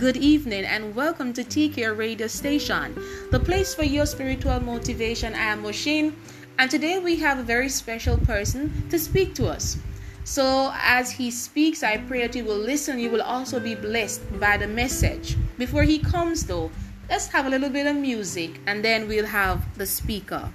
good evening, and welcome to TK Radio Station, the place for your spiritual motivation. I am Moshin, and today we have a very special person to speak to us. So, as he speaks, I pray that you will listen, you will also be blessed by the message. Before he comes, though, let's have a little bit of music, and then we'll have the speaker.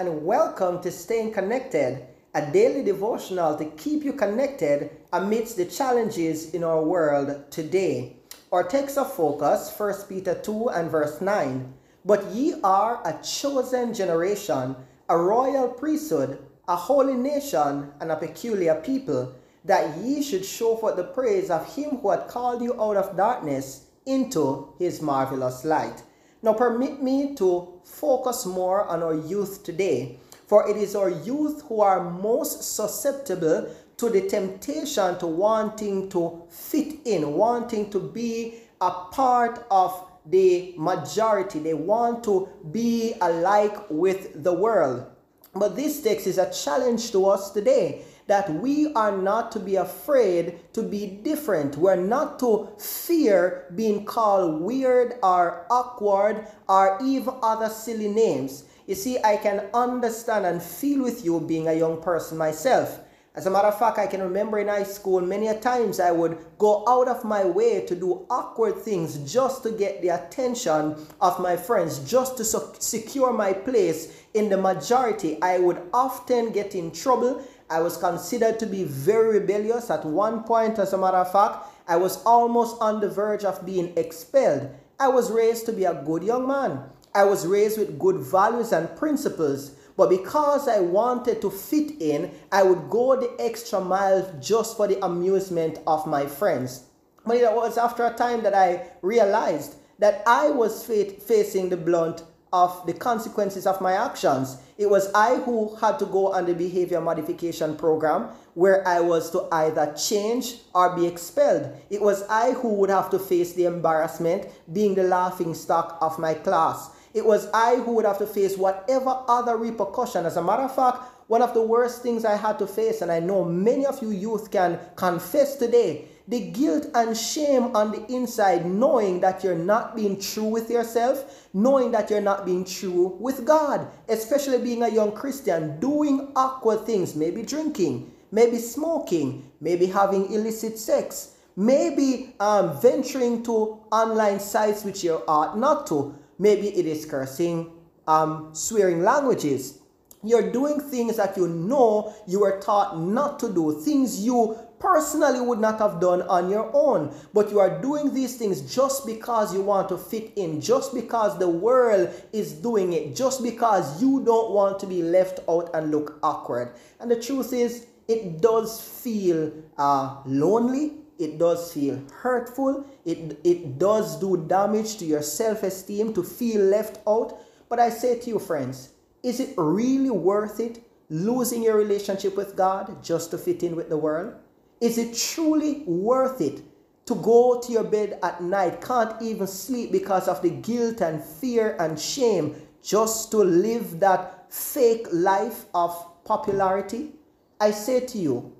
And welcome to Staying Connected, a daily devotional to keep you connected amidst the challenges in our world today. Our text of focus, 1 Peter 2 and verse 9. But ye are a chosen generation, a royal priesthood, a holy nation, and a peculiar people, that ye should show forth the praise of him who had called you out of darkness into his marvelous light. Now, permit me to focus more on our youth today, for it is our youth who are most susceptible to the temptation to wanting to fit in, wanting to be a part of the majority. They want to be alike with the world. But this text is a challenge to us today that we are not to be afraid to be different. We're not to fear being called weird or awkward or even other silly names. You see, I can understand and feel with you being a young person myself. As a matter of fact, I can remember in high school many a times I would go out of my way to do awkward things just to get the attention of my friends, just to secure my place in the majority. I would often get in trouble I was considered to be very rebellious. At one point, as a matter of fact, I was almost on the verge of being expelled. I was raised to be a good young man. I was raised with good values and principles. But because I wanted to fit in, I would go the extra mile just for the amusement of my friends. But it was after a time that I realized that I was facing the blunt of the consequences of my actions. It was I who had to go on the behavior modification program where I was to either change or be expelled. It was I who would have to face the embarrassment being the laughing stock of my class. It was I who would have to face whatever other repercussion. As a matter of fact, one of the worst things I had to face, and I know many of you youth can confess today, the guilt and shame on the inside, knowing that you're not being true with yourself, knowing that you're not being true with God, especially being a young Christian, doing awkward things, maybe drinking, maybe smoking, maybe having illicit sex, maybe um, venturing to online sites which you ought not to. Maybe it is cursing, um, swearing languages. You're doing things that you know you were taught not to do, things you personally would not have done on your own. But you are doing these things just because you want to fit in, just because the world is doing it, just because you don't want to be left out and look awkward. And the truth is, it does feel uh, lonely. It does feel hurtful. It, it does do damage to your self esteem to feel left out. But I say to you, friends, is it really worth it losing your relationship with God just to fit in with the world? Is it truly worth it to go to your bed at night, can't even sleep because of the guilt and fear and shame just to live that fake life of popularity? I say to you,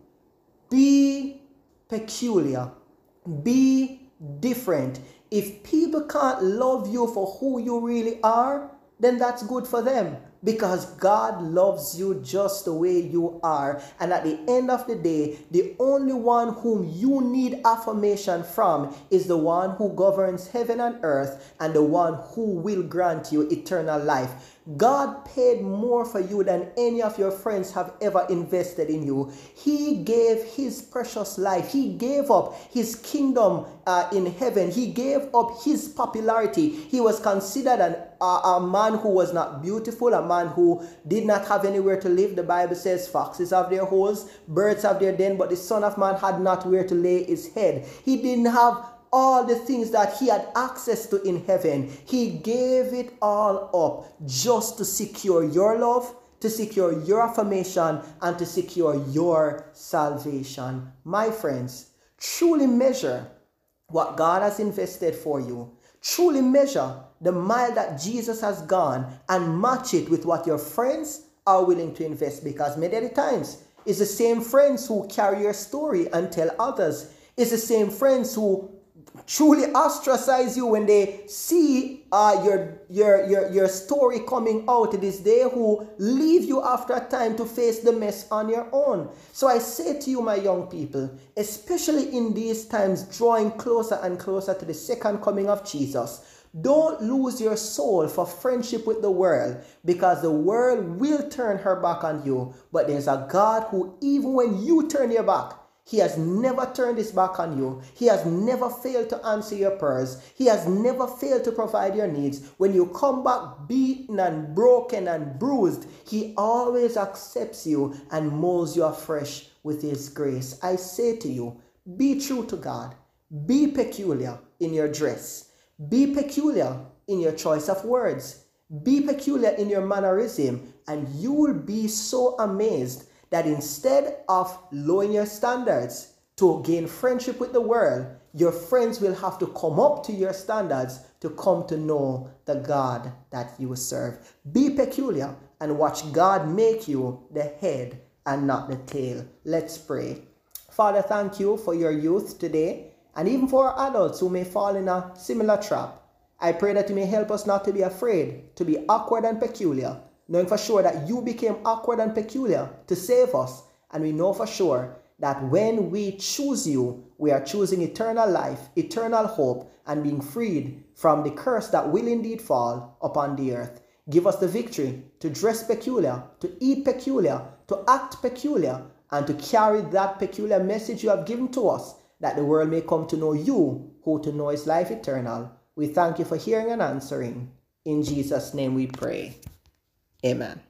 be peculiar, be different. If people can't love you for who you really are, then that's good for them because God loves you just the way you are. And at the end of the day, the only one whom you need affirmation from is the one who governs heaven and earth and the one who will grant you eternal life. God paid more for you than any of your friends have ever invested in you. He gave His precious life. He gave up His kingdom uh, in heaven. He gave up His popularity. He was considered an, uh, a man who was not beautiful, a man who did not have anywhere to live. The Bible says, Foxes have their holes, birds have their den, but the Son of Man had not where to lay his head. He didn't have all the things that he had access to in heaven. He gave it all up just to secure your love, to secure your affirmation and to secure your salvation. My friends, truly measure what God has invested for you. Truly measure the mile that Jesus has gone and match it with what your friends are willing to invest because many times it's the same friends who carry your story and tell others. It's the same friends who truly ostracize you when they see uh, your, your, your, your story coming out. It is they who leave you after a time to face the mess on your own. So I say to you, my young people, especially in these times, drawing closer and closer to the second coming of Jesus, don't lose your soul for friendship with the world because the world will turn her back on you. But there's a God who, even when you turn your back, he has never turned his back on you. He has never failed to answer your prayers. He has never failed to provide your needs. When you come back beaten and broken and bruised, he always accepts you and molds you afresh with his grace. I say to you, be true to God. Be peculiar in your dress. Be peculiar in your choice of words. Be peculiar in your mannerism, and you will be so amazed that instead of lowering your standards to gain friendship with the world, your friends will have to come up to your standards to come to know the God that you serve. Be peculiar and watch God make you the head and not the tail. Let's pray. Father, thank you for your youth today and even for adults who may fall in a similar trap. I pray that you may help us not to be afraid, to be awkward and peculiar, knowing for sure that you became awkward and peculiar to save us. And we know for sure that when we choose you, we are choosing eternal life, eternal hope, and being freed from the curse that will indeed fall upon the earth. Give us the victory to dress peculiar, to eat peculiar, to act peculiar, and to carry that peculiar message you have given to us, that the world may come to know you, who to know is life eternal. We thank you for hearing and answering. In Jesus' name we pray. Amen.